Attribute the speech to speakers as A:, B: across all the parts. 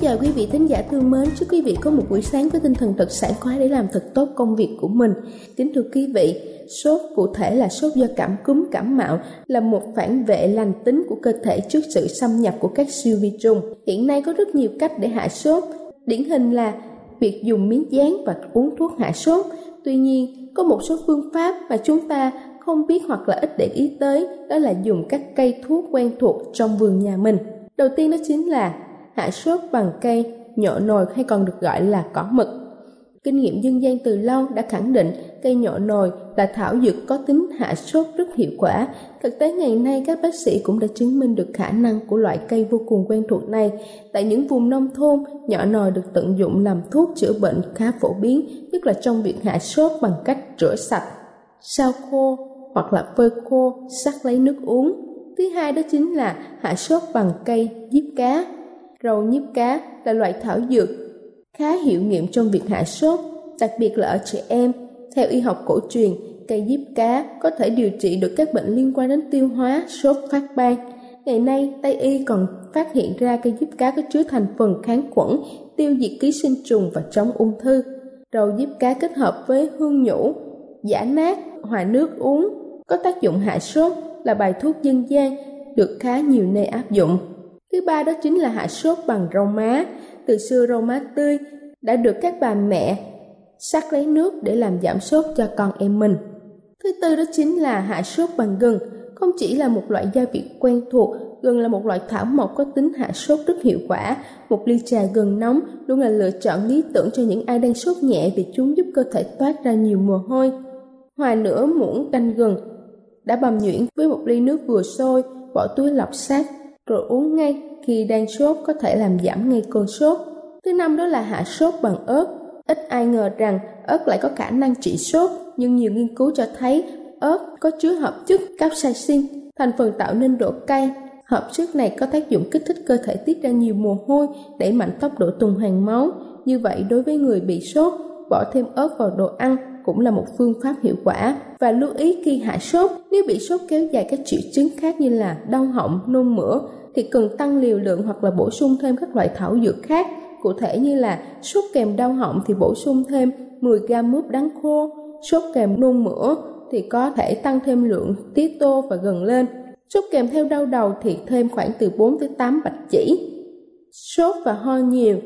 A: Kính chào quý vị thính giả thương mến. Chúc quý vị có một buổi sáng với tinh thần thật sảng khoái để làm thật tốt công việc của mình. Kính thưa quý vị, sốt cụ thể là sốt do cảm cúm cảm mạo là một phản vệ lành tính của cơ thể trước sự xâm nhập của các siêu vi trùng. Hiện nay có rất nhiều cách để hạ sốt. Điển hình là việc dùng miếng dán và uống thuốc hạ sốt. Tuy nhiên, có một số phương pháp mà chúng ta không biết hoặc là ít để ý tới, đó là dùng các cây thuốc quen thuộc trong vườn nhà mình. Đầu tiên đó chính là hạ sốt bằng cây nhọ nồi hay còn được gọi là cỏ mực. Kinh nghiệm dân gian từ lâu đã khẳng định cây nhọ nồi là thảo dược có tính hạ sốt rất hiệu quả. Thực tế ngày nay các bác sĩ cũng đã chứng minh được khả năng của loại cây vô cùng quen thuộc này. Tại những vùng nông thôn, nhọ nồi được tận dụng làm thuốc chữa bệnh khá phổ biến, nhất là trong việc hạ sốt bằng cách rửa sạch, sao khô hoặc là phơi khô, sắc lấy nước uống. Thứ hai đó chính là hạ sốt bằng cây diếp cá Rau nhiếp cá là loại thảo dược khá hiệu nghiệm trong việc hạ sốt, đặc biệt là ở trẻ em. Theo y học cổ truyền, cây diếp cá có thể điều trị được các bệnh liên quan đến tiêu hóa, sốt phát ban. Ngày nay, Tây y còn phát hiện ra cây diếp cá có chứa thành phần kháng khuẩn, tiêu diệt ký sinh trùng và chống ung thư. Rau diếp cá kết hợp với hương nhũ, giả nát, hòa nước uống có tác dụng hạ sốt là bài thuốc dân gian được khá nhiều nơi áp dụng. Thứ ba đó chính là hạ sốt bằng rau má. Từ xưa rau má tươi đã được các bà mẹ sắc lấy nước để làm giảm sốt cho con em mình. Thứ tư đó chính là hạ sốt bằng gừng. Không chỉ là một loại gia vị quen thuộc, gừng là một loại thảo mộc có tính hạ sốt rất hiệu quả. Một ly trà gừng nóng luôn là lựa chọn lý tưởng cho những ai đang sốt nhẹ vì chúng giúp cơ thể toát ra nhiều mồ hôi. Hòa nửa muỗng canh gừng đã bầm nhuyễn với một ly nước vừa sôi, bỏ túi lọc sát rồi uống ngay khi đang sốt có thể làm giảm ngay cơn sốt. Thứ năm đó là hạ sốt bằng ớt. Ít ai ngờ rằng ớt lại có khả năng trị sốt, nhưng nhiều nghiên cứu cho thấy ớt có chứa hợp chất capsaicin, thành phần tạo nên độ cay. Hợp chất này có tác dụng kích thích cơ thể tiết ra nhiều mồ hôi, đẩy mạnh tốc độ tuần hoàn máu. Như vậy đối với người bị sốt, bỏ thêm ớt vào đồ ăn cũng là một phương pháp hiệu quả. Và lưu ý khi hạ sốt, nếu bị sốt kéo dài các triệu chứng khác như là đau họng, nôn mửa, thì cần tăng liều lượng hoặc là bổ sung thêm các loại thảo dược khác. Cụ thể như là sốt kèm đau họng thì bổ sung thêm 10 gam mướp đắng khô, sốt kèm nôn mửa thì có thể tăng thêm lượng tía tô và gừng lên. Sốt kèm theo đau đầu thì thêm khoảng từ 4 tới 8 bạch chỉ. Sốt và ho nhiều,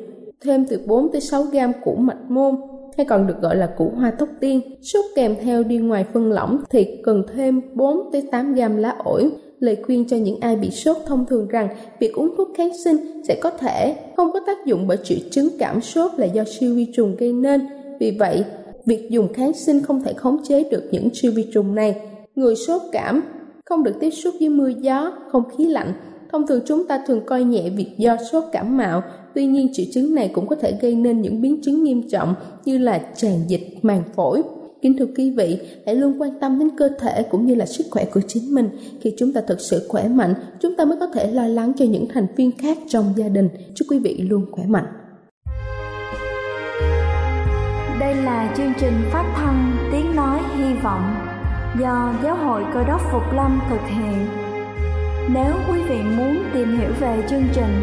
A: thêm từ 4 tới 6 gam củ mạch môn hay còn được gọi là củ hoa tóc tiên. Sốt kèm theo đi ngoài phân lỏng thì cần thêm 4 tới 8 gam lá ổi lời khuyên cho những ai bị sốt thông thường rằng việc uống thuốc kháng sinh sẽ có thể không có tác dụng bởi triệu chứng cảm sốt là do siêu vi trùng gây nên. Vì vậy, việc dùng kháng sinh không thể khống chế được những siêu vi trùng này. Người sốt cảm không được tiếp xúc với mưa gió, không khí lạnh. Thông thường chúng ta thường coi nhẹ việc do sốt cảm mạo, tuy nhiên triệu chứng này cũng có thể gây nên những biến chứng nghiêm trọng như là tràn dịch màng phổi. Kính thưa quý vị, hãy luôn quan tâm đến cơ thể cũng như là sức khỏe của chính mình. Khi chúng ta thực sự khỏe mạnh, chúng ta mới có thể lo lắng cho những thành viên khác trong gia đình. Chúc quý vị luôn khỏe mạnh.
B: Đây là chương trình phát thanh Tiếng Nói Hy Vọng do Giáo hội Cơ đốc Phục Lâm thực hiện. Nếu quý vị muốn tìm hiểu về chương trình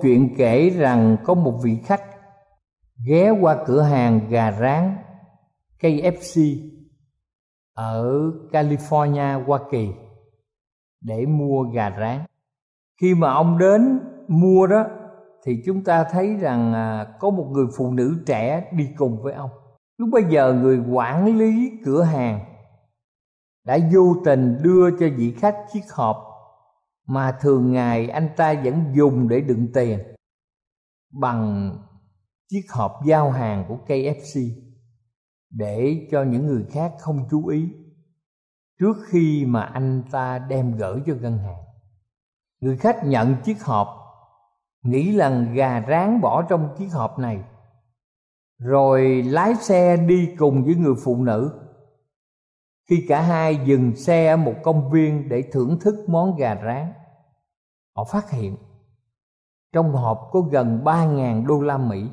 C: Câu chuyện kể rằng có một vị khách ghé qua cửa hàng gà rán KFC ở California, Hoa Kỳ để mua gà rán. Khi mà ông đến mua đó thì chúng ta thấy rằng à, có một người phụ nữ trẻ đi cùng với ông. Lúc bây giờ người quản lý cửa hàng đã vô tình đưa cho vị khách chiếc hộp mà thường ngày anh ta vẫn dùng để đựng tiền bằng chiếc hộp giao hàng của KFC. để cho những người khác không chú ý trước khi mà anh ta đem gửi cho ngân hàng người khách nhận chiếc hộp, nghĩ rằng gà rán bỏ trong chiếc hộp này, rồi lái xe đi cùng với người phụ nữ khi cả hai dừng xe ở một công viên để thưởng thức món gà rán họ phát hiện, trong hộp có gần ba ngàn đô la Mỹ.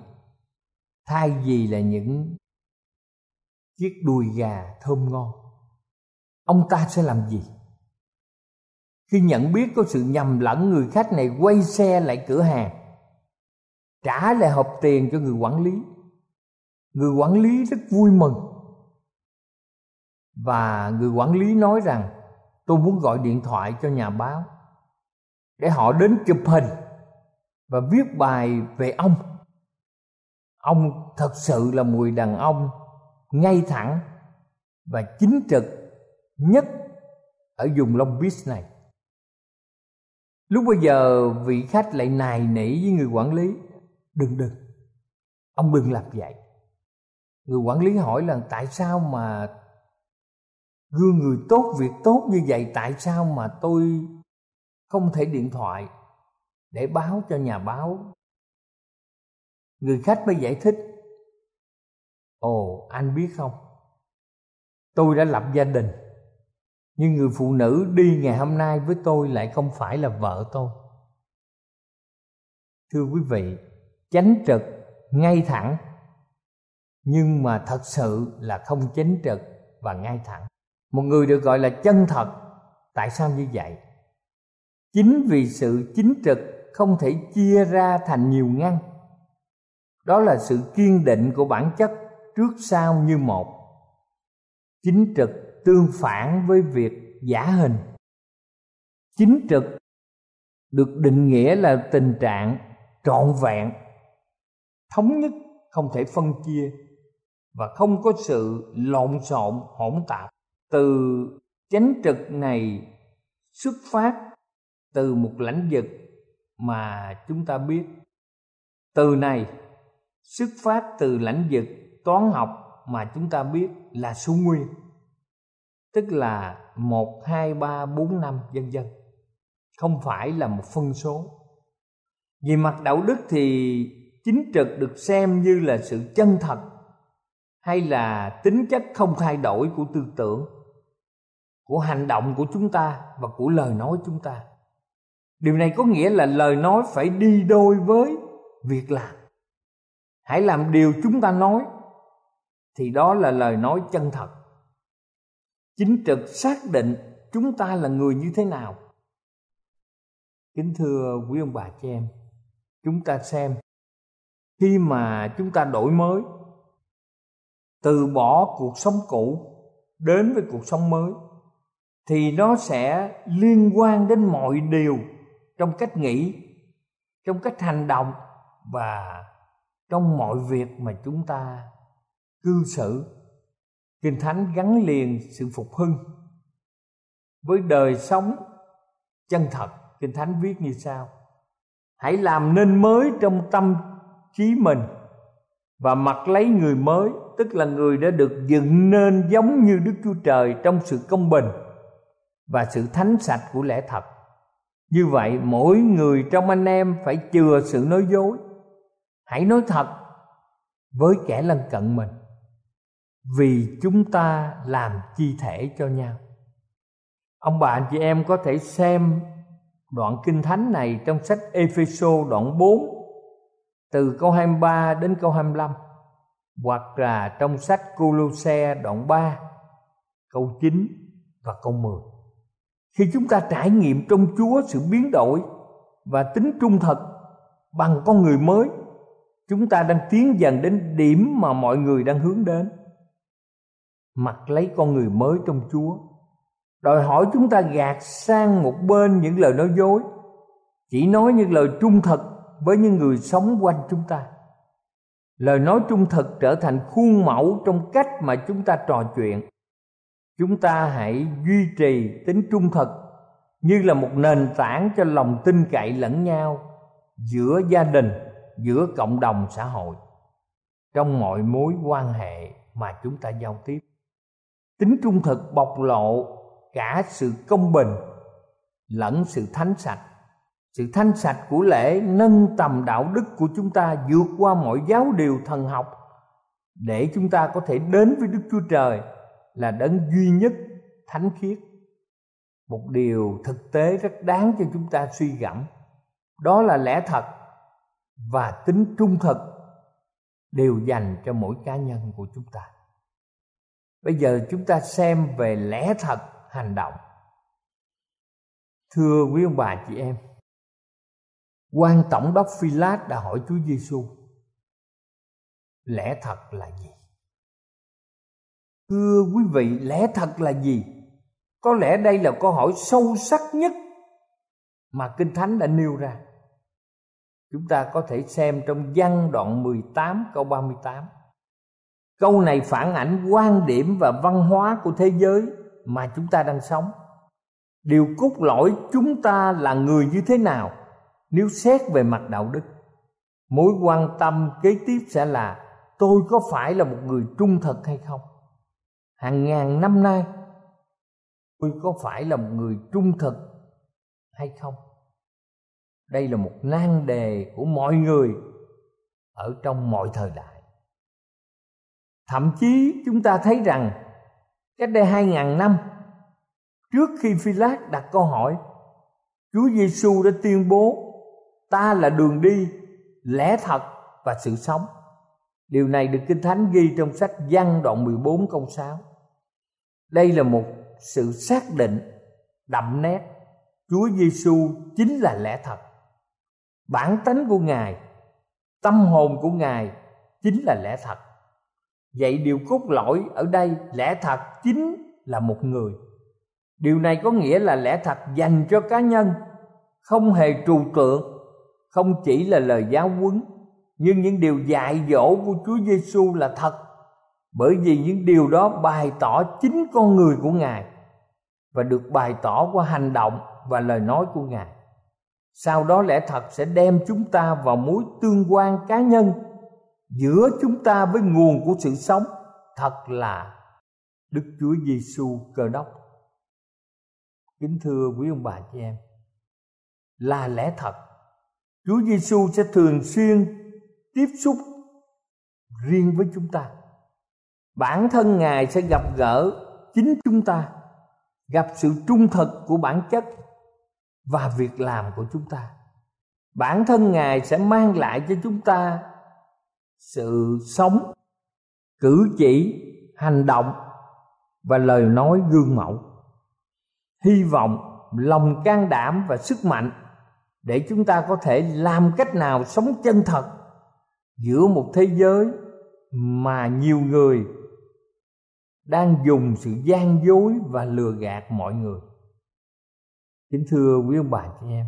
C: Thay vì là những chiếc đùi gà thơm ngon, ông ta sẽ làm gì? Khi nhận biết có sự nhầm lẫn, người khách này quay xe lại cửa hàng, trả lại hộp tiền cho người quản lý. Người quản lý rất vui mừng và người quản lý nói rằng, tôi muốn gọi điện thoại cho nhà báo để họ đến chụp hình và viết bài về ông ông thật sự là mùi đàn ông ngay thẳng và chính trực nhất ở vùng Long Beach này. Lúc bây giờ vị khách lại nài nỉ với người quản lý, đừng đừng, ông đừng làm vậy. Người quản lý hỏi là tại sao mà gương người tốt việc tốt như vậy tại sao mà tôi không thể điện thoại để báo cho nhà báo. Người khách mới giải thích, ồ, anh biết không? Tôi đã lập gia đình, nhưng người phụ nữ đi ngày hôm nay với tôi lại không phải là vợ tôi. Thưa quý vị, chánh trực ngay thẳng, nhưng mà thật sự là không chánh trực và ngay thẳng. Một người được gọi là chân thật, tại sao như vậy? Chính vì sự chính trực không thể chia ra thành nhiều ngăn. Đó là sự kiên định của bản chất trước sau như một. Chính trực tương phản với việc giả hình. Chính trực được định nghĩa là tình trạng trọn vẹn, thống nhất, không thể phân chia, và không có sự lộn xộn, hỗn tạp. Từ chánh trực này xuất phát từ một lãnh vực mà chúng ta biết. Từ này, xuất phát từ lãnh vực toán học mà chúng ta biết là số nguyên, tức là một, hai, ba, bốn, năm, vân vân. Không phải là một phân số. Về mặt đạo đức thì chính trực được xem như là sự chân thật hay là tính chất không thay đổi của tư tưởng, của hành động của chúng ta và của lời nói chúng ta điều này có nghĩa là lời nói phải đi đôi với việc làm. Hãy làm điều chúng ta nói, thì đó là lời nói chân thật. Chính trực xác định chúng ta là người như thế nào. Kính thưa quý ông bà chị em, chúng ta xem, khi mà chúng ta đổi mới, từ bỏ cuộc sống cũ đến với cuộc sống mới, thì nó sẽ liên quan đến mọi điều trong cách nghĩ, trong cách hành động và trong mọi việc mà chúng ta cư xử. Kinh thánh gắn liền sự phục hưng với đời sống chân thật. Kinh thánh viết như sau, hãy làm nên mới trong tâm trí mình và mặc lấy người mới, tức là người đã được dựng nên giống như đức chúa trời trong sự công bình và sự thánh sạch của lẽ thật như vậy mỗi người trong anh em phải chừa sự nói dối. Hãy nói thật với kẻ lân cận mình, vì chúng ta làm chi thể cho nhau. Ông bà anh chị em có thể xem đoạn kinh thánh này trong sách Epheso đoạn 4 từ câu 23 đến câu 25 hoặc là trong sách Colosse đoạn 3 câu 9 và câu 10 khi chúng ta trải nghiệm trong Chúa sự biến đổi và tính trung thực bằng con người mới, chúng ta đang tiến dần đến điểm mà mọi người đang hướng đến. Mặc lấy con người mới trong chúa. Đòi hỏi chúng ta gạt sang một bên những lời nói dối, chỉ nói những lời trung thực với những người sống quanh chúng ta. Lời nói trung thực trở thành khuôn mẫu trong cách mà chúng ta trò chuyện chúng ta hãy duy trì tính trung thực như là một nền tảng cho lòng tin cậy lẫn nhau giữa gia đình, giữa cộng đồng xã hội, trong mọi mối quan hệ mà chúng ta giao tiếp. Tính trung thực bộc lộ cả sự công bình lẫn sự thánh sạch. Sự thanh sạch của lễ nâng tầm đạo đức của chúng ta vượt qua mọi giáo điều thần học để chúng ta có thể đến với đức chúa trời là đấng duy nhất thánh khiết. Một điều thực tế rất đáng cho chúng ta suy gẫm, đó là lẽ thật và tính trung thực đều dành cho mỗi cá nhân của chúng ta. Bây giờ chúng ta xem về lẽ thật hành động. Thưa quý ông bà chị em, quan tổng đốc phi lát đã hỏi chúa giêsu lẽ thật là gì? Thưa quý vị, lẽ thật là gì có lẽ đây là câu hỏi sâu sắc nhất mà Kinh Thánh đã nêu ra. Chúng ta có thể xem trong văn đoạn 18 câu 38. Câu này phản ảnh quan điểm và văn hóa của thế giới mà chúng ta đang sống. Điều cốt lõi chúng ta là người như thế nào nếu xét về mặt đạo đức. Mối quan tâm kế tiếp sẽ là tôi có phải là một người trung thực hay không? Hàng ngàn năm nay, tôi có phải là một người trung thực hay không? Đây là một nan đề của mọi người ở trong mọi thời đại. Thậm chí chúng ta thấy rằng cách đây hai ngàn năm, trước khi phi lát đặt câu hỏi, chúa giêsu đã tuyên bố, ta là đường đi, lẽ thật và sự sống. Điều này được kinh thánh ghi trong sách văn đoạn 14 câu 6 đây là một sự xác định đậm nét Chúa Giêsu chính là lẽ thật. Bản tánh của Ngài, tâm hồn của Ngài chính là lẽ thật. Vậy điều cốt lõi ở đây lẽ thật chính là một người. Điều này có nghĩa là lẽ thật dành cho cá nhân, không hề trừu tượng, không chỉ là lời giáo huấn, nhưng những điều dạy dỗ của Chúa Giêsu là thật bởi vì những điều đó bày tỏ chính con người của ngài và được bày tỏ qua hành động và lời nói của ngài. Sau đó lẽ thật sẽ đem chúng ta vào mối tương quan cá nhân, giữa chúng ta với nguồn của sự sống, thật là đức chúa giêsu cơ đốc. Kính thưa quý ông bà chị em, là lẽ thật, chúa giêsu sẽ thường xuyên tiếp xúc riêng với chúng ta bản thân ngài sẽ gặp gỡ chính chúng ta, gặp sự trung thực của bản chất và việc làm của chúng ta. Bản thân ngài sẽ mang lại cho chúng ta sự sống, cử chỉ, hành động và lời nói gương mẫu. Hy vọng, lòng can đảm và sức mạnh để chúng ta có thể làm cách nào sống chân thật giữa một thế giới mà nhiều người đang dùng sự gian dối và lừa gạt mọi người. Kính thưa quý ông bà chị em,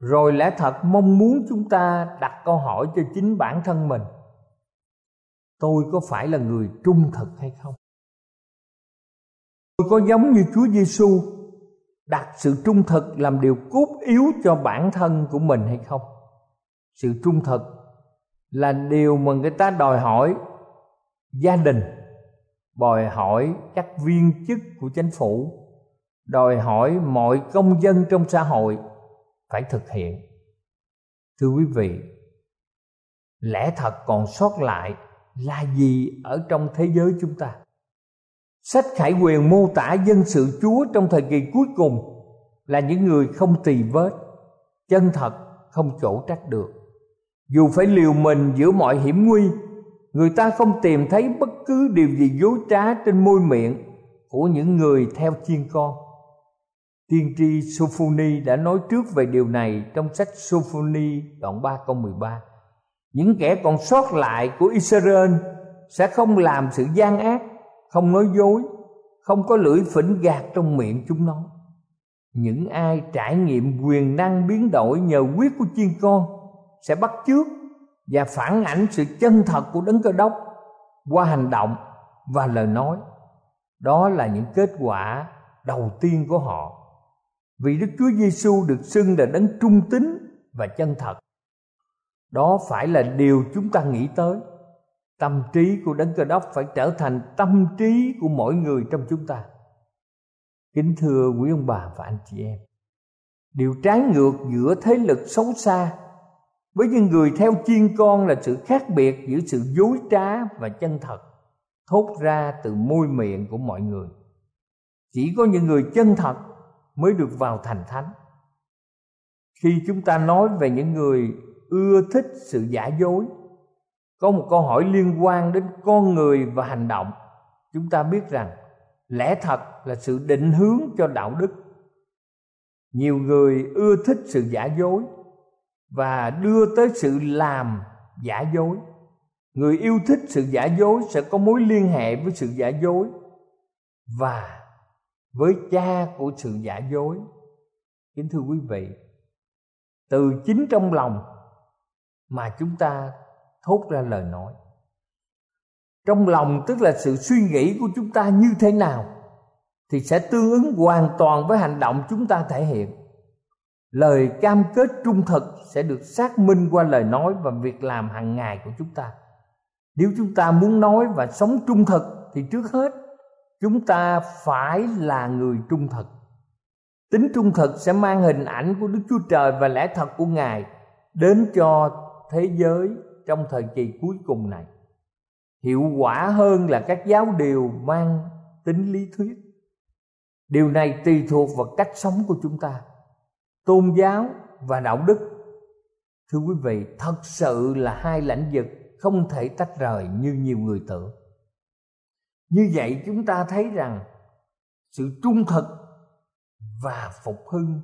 C: rồi lẽ thật mong muốn chúng ta đặt câu hỏi cho chính bản thân mình. Tôi có phải là người trung thực hay không? Tôi có giống như chúa giêsu đặt sự trung thực làm điều cốt yếu cho bản thân của mình hay không? Sự trung thực là điều mà người ta đòi hỏi gia đình đòi hỏi các viên chức của chính phủ. Đòi hỏi mọi công dân trong xã hội phải thực hiện. Thưa quý vị, lẽ thật còn sót lại là gì ở trong thế giới chúng ta? Sách khải quyền mô tả dân sự chúa trong thời kỳ cuối cùng là những người không tỳ vết, chân thật, không chỗ trách được. Dù phải liều mình giữa mọi hiểm nguy người ta không tìm thấy bất cứ điều gì dối trá trên môi miệng của những người theo chiên con. Tiên tri Sophoni đã nói trước về điều này trong sách Sophoni đoạn 3 câu 13 những kẻ còn sót lại của Israel sẽ không làm sự gian ác, không nói dối, không có lưỡi phỉnh gạt trong miệng chúng nó. Những ai trải nghiệm quyền năng biến đổi nhờ quyết của chiên con sẽ bắt chước và phản ảnh sự chân thật của đấng cơ đốc qua hành động và lời nói. Đó là những kết quả đầu tiên của họ. Vì đức chúa giêsu được xưng là đấng trung tín và chân thật. Đó phải là điều chúng ta nghĩ tới. Tâm trí của đấng cơ đốc phải trở thành tâm trí của mỗi người trong chúng ta. Kính thưa quý ông bà và anh chị em, điều trái ngược giữa thế lực xấu xa với những người theo chiên con là sự khác biệt giữa sự dối trá và chân thật, thốt ra từ môi miệng của mọi người. Chỉ có những người chân thật mới được vào thành thánh. Khi chúng ta nói về những người ưa thích sự giả dối, có một câu hỏi liên quan đến con người và hành động. Chúng ta biết rằng lẽ thật là sự định hướng cho đạo đức. Nhiều người ưa thích sự giả dối và đưa tới sự làm giả dối. Người yêu thích sự giả dối sẽ có mối liên hệ với sự giả dối và với cha của sự giả dối. Kính thưa quý vị, từ chính trong lòng mà chúng ta thốt ra lời nói. Trong lòng tức là sự suy nghĩ của chúng ta như thế nào thì sẽ tương ứng hoàn toàn với hành động chúng ta thể hiện lời cam kết trung thực sẽ được xác minh qua lời nói và việc làm hàng ngày của chúng ta. Nếu chúng ta muốn nói và sống trung thực thì trước hết, chúng ta phải là người trung thực. Tính trung thực sẽ mang hình ảnh của đức chúa trời và lẽ thật của ngài đến cho thế giới trong thời kỳ cuối cùng này. Hiệu quả hơn là các giáo điều mang tính lý thuyết. Điều này tùy thuộc vào cách sống của chúng ta tôn giáo và đạo đức. Thưa quý vị, thật sự là hai lãnh vực không thể tách rời như nhiều người tưởng. Như vậy chúng ta thấy rằng sự trung thực và phục hưng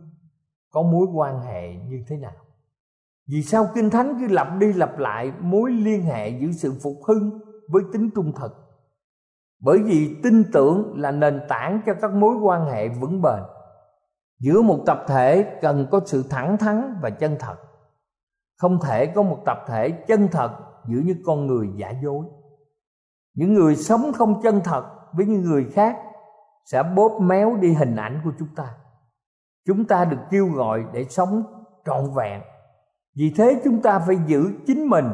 C: có mối quan hệ như thế nào? Vì sao kinh thánh cứ lặp đi lặp lại mối liên hệ giữa sự phục hưng với tính trung thực? Bởi vì tin tưởng là nền tảng cho các mối quan hệ vững bền giữa một tập thể cần có sự thẳng thắn và chân thật. Không thể có một tập thể chân thật giữa những con người giả dối. Những người sống không chân thật với những người khác sẽ bóp méo đi hình ảnh của chúng ta. Chúng ta được kêu gọi để sống trọn vẹn. Vì thế chúng ta phải giữ chính mình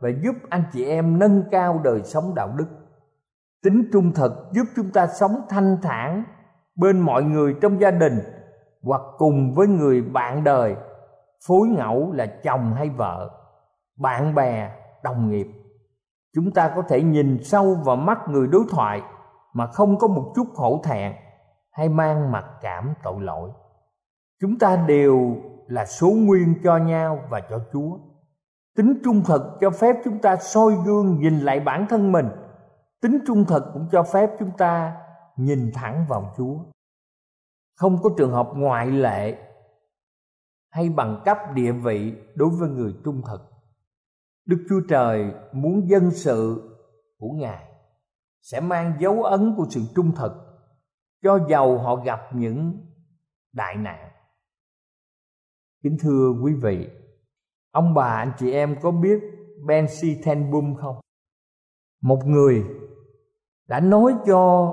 C: và giúp anh chị em nâng cao đời sống đạo đức. Tính trung thực giúp chúng ta sống thanh thản bên mọi người trong gia đình hoặc cùng với người bạn đời, phối ngẫu là chồng hay vợ, bạn bè, đồng nghiệp. Chúng ta có thể nhìn sâu vào mắt người đối thoại mà không có một chút hổ thẹn hay mang mặc cảm tội lỗi. Chúng ta đều là số nguyên cho nhau và cho chúa. Tính trung thực cho phép chúng ta soi gương nhìn lại bản thân mình. Tính trung thực cũng cho phép chúng ta nhìn thẳng vào chúa không có trường hợp ngoại lệ hay bằng cấp địa vị đối với người trung thực. Đức chúa trời muốn dân sự của ngài sẽ mang dấu ấn của sự trung thực cho dầu họ gặp những đại nạn. Kính thưa quý vị, ông bà anh chị em có biết bensi tenbum không? Một người đã nói cho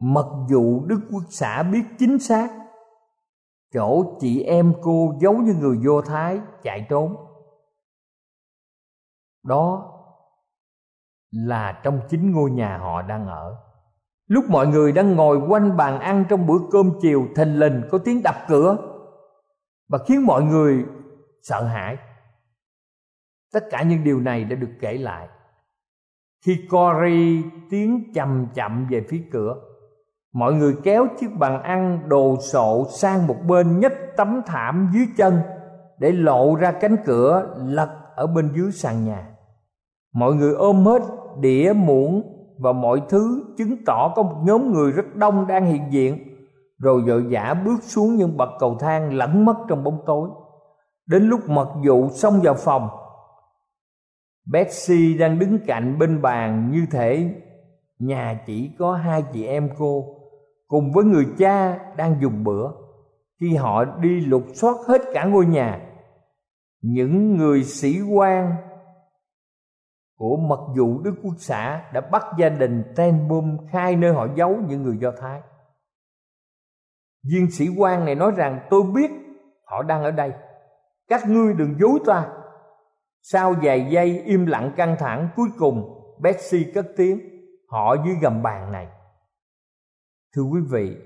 C: mặc dù đức quốc xã biết chính xác, chỗ chị em cô giấu như người vô thái chạy trốn. Đó là trong chính ngôi nhà họ đang ở. Lúc mọi người đang ngồi quanh bàn ăn trong bữa cơm chiều, thình lình có tiếng đập cửa và khiến mọi người sợ hãi. Tất cả những điều này đã được kể lại khi Cory tiến chậm chậm về phía cửa mọi người kéo chiếc bàn ăn, đồ sộ sang một bên nhấc tấm thảm dưới chân để lộ ra cánh cửa lật ở bên dưới sàn nhà. Mọi người ôm hết đĩa, muỗng và mọi thứ chứng tỏ có một nhóm người rất đông đang hiện diện. Rồi vội vã bước xuống những bậc cầu thang lẫn mất trong bóng tối. Đến lúc mật vụ xông vào phòng, Betsy đang đứng cạnh bên bàn như thể nhà chỉ có hai chị em cô cùng với người cha đang dùng bữa. Khi họ đi lục soát hết cả ngôi nhà, những người sĩ quan của mật vụ đức quốc xã đã bắt gia đình Tenbum khai nơi họ giấu những người do thái. Viên sĩ quan này nói rằng, tôi biết họ đang ở đây. Các ngươi đừng dối ta. Sau vài giây im lặng căng thẳng, cuối cùng Betsy cất tiếng, Họ dưới gầm bàn này. Thưa quý vị,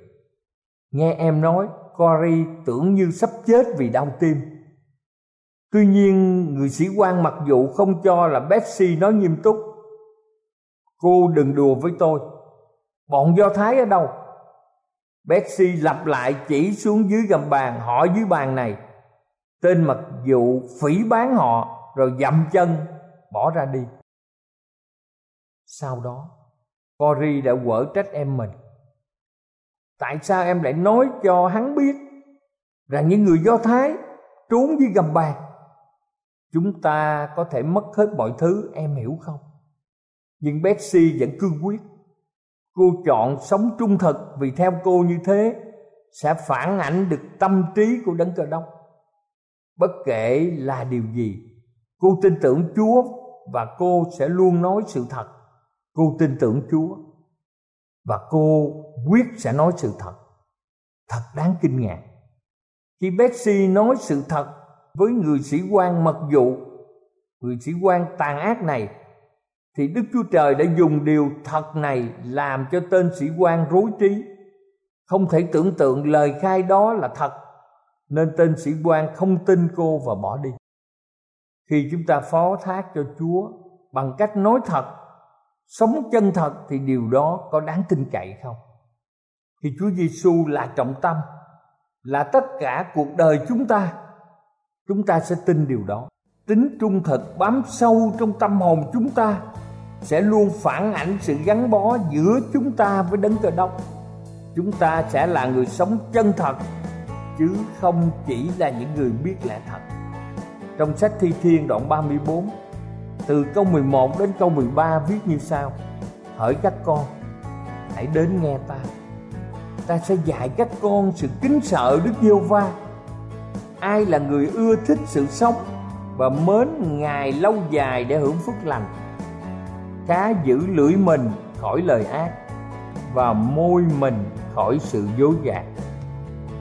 C: Nghe em nói Cory tưởng như sắp chết vì đau tim. Tuy nhiên, người sĩ quan mặc dù không cho là Betsy nói nghiêm túc, Cô đừng đùa với tôi. Bọn Do Thái ở đâu? Betsy lặp lại chỉ xuống dưới gầm bàn Họ dưới bàn này. Tên mặc dụ phỉ bán họ, Rồi dậm chân, bỏ ra đi. Sau đó Cory đã quở trách em mình. Tại sao em lại nói cho hắn biết Rằng những người Do Thái trốn dưới gầm bàn? Chúng ta có thể mất hết mọi thứ, em hiểu không? Nhưng Betsy vẫn cương quyết. Cô chọn sống trung thực vì theo cô như thế Sẽ phản ảnh được tâm trí của đấng cờ đông. Bất kể là điều gì, Cô tin tưởng Chúa và cô sẽ luôn nói sự thật. Cô tin tưởng Chúa và cô quyết sẽ nói sự thật. Thật đáng kinh ngạc. Khi Betsy nói sự thật với người sĩ quan mật vụ, người sĩ quan tàn ác này thì Đức Chúa Trời đã dùng điều thật này làm cho tên sĩ quan rối trí. Không thể tưởng tượng lời khai đó là thật nên tên sĩ quan không tin cô và bỏ đi. Khi chúng ta phó thác cho Chúa bằng cách nói thật sống chân thật thì điều đó có đáng tin cậy không? Thì Chúa Giêsu là trọng tâm, là tất cả cuộc đời chúng ta. Chúng ta sẽ tin điều đó. Tính trung thực bám sâu trong tâm hồn chúng ta sẽ luôn phản ảnh sự gắn bó giữa chúng ta với đấng cờ đốc. Chúng ta sẽ là người sống chân thật, chứ không chỉ là những người biết lẽ thật. Trong sách thi thiên đoạn 34 từ câu 11 đến câu 13 viết như sau. Hỡi các con, Hãy đến nghe ta. Ta sẽ dạy các con sự kính sợ Đức Giêsu va Ai là người ưa thích sự sống Và mến Ngài lâu dài để hưởng phước lành? Cá giữ lưỡi mình khỏi lời ác Và môi mình khỏi sự dối gạt.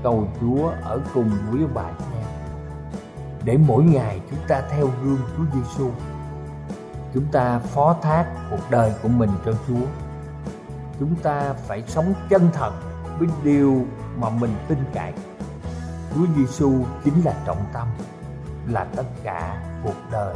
C: Cầu Chúa ở cùng với bạn nha Để mỗi ngày chúng ta theo gương Chúa Giêsu chúng ta phó thác cuộc đời của mình cho Chúa. Chúng ta phải sống chân thật với điều mà mình tin cậy. Chúa Giêsu chính là trọng tâm, là tất cả cuộc đời